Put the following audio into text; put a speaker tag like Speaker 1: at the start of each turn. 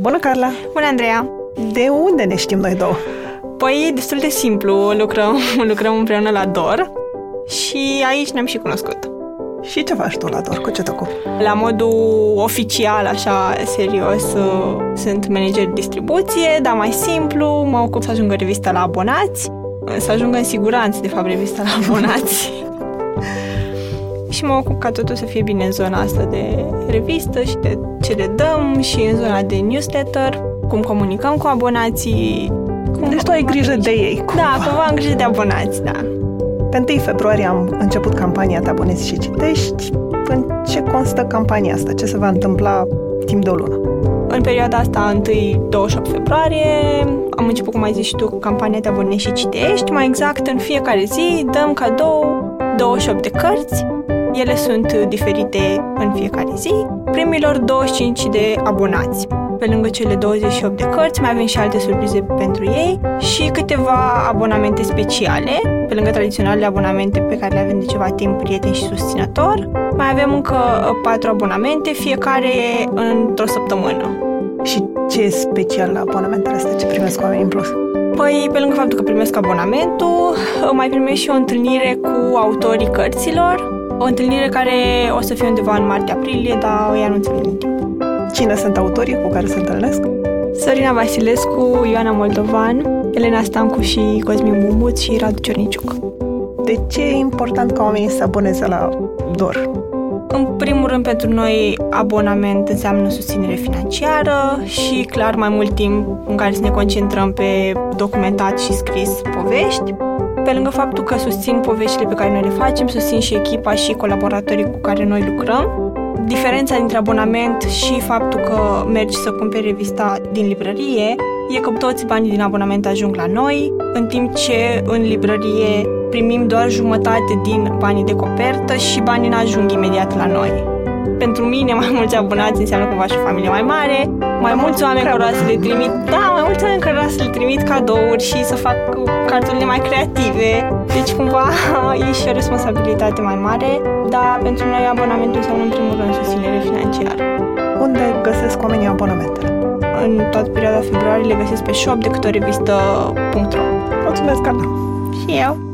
Speaker 1: Bună, Carla!
Speaker 2: Bună, Andreea!
Speaker 1: De unde ne știm noi două?
Speaker 2: Păi, destul de simplu, lucrăm, lucrăm împreună la DOR și aici ne-am și cunoscut.
Speaker 1: Și ce faci tu la DOR? Cu ce te ocupi?
Speaker 2: La modul oficial, așa, serios, sunt manager de distribuție, dar mai simplu, mă ocup să ajungă revista la abonați, să ajungă în siguranță, de fapt, revista la abonați. și mă ocup ca totul să fie bine în zona asta de revistă și de ce le dăm și în zona de newsletter, cum comunicăm cu abonații.
Speaker 1: Cum deci tu ai grijă de ei.
Speaker 2: Cumva. Da, cumva am grijă de abonați, da.
Speaker 1: Pe 1 februarie am început campania Te abonezi și citești. În ce constă campania asta? Ce se va întâmpla timp de o lună?
Speaker 2: În perioada asta, 1-28 februarie, am început, cum ai zis și tu, cu campania Te abonezi și citești. Mai exact, în fiecare zi dăm cadou 28 de cărți ele sunt diferite în fiecare zi. Primilor 25 de abonați. Pe lângă cele 28 de cărți, mai avem și alte surprize pentru ei și câteva abonamente speciale, pe lângă tradiționalele abonamente pe care le avem de ceva timp, prieteni și susținător. Mai avem încă patru abonamente, fiecare într-o săptămână.
Speaker 1: Și ce e special la abonamentele astea? Ce primesc oamenii în plus?
Speaker 2: Păi, pe lângă faptul că primesc abonamentul, mai primesc și o întâlnire cu autorii cărților, o întâlnire care o să fie undeva în martie-aprilie, dar o anunțăm din timp.
Speaker 1: Cine sunt autorii cu care se întâlnesc?
Speaker 2: Sorina Vasilescu, Ioana Moldovan, Elena Stancu și Cosmin Bumbuț și Radu Ciorniciuc.
Speaker 1: De ce e important ca oamenii să aboneze la DOR?
Speaker 2: În primul rând, pentru noi, abonament înseamnă susținere financiară și, clar, mai mult timp în care să ne concentrăm pe documentat și scris povești. Pe lângă faptul că susțin poveștile pe care noi le facem, susțin și echipa și colaboratorii cu care noi lucrăm. Diferența dintre abonament și faptul că mergi să cumperi revista din librărie e că toți banii din abonament ajung la noi, în timp ce în librărie primim doar jumătate din banii de copertă și banii nu ajung imediat la noi pentru mine mai mulți abonați înseamnă cumva și o familie mai mare, mai mulți oameni care să le trimit, da, mai mulți oameni care să le trimit cadouri și să fac carturile mai creative. Deci cumva e și o responsabilitate mai mare, dar pentru noi abonamentul înseamnă în primul rând susținere financiară.
Speaker 1: Unde găsesc oamenii abonamentele?
Speaker 2: În toată perioada februarie le găsesc pe shop decât o revistă.ro
Speaker 1: Mulțumesc, Ana!
Speaker 2: Și eu!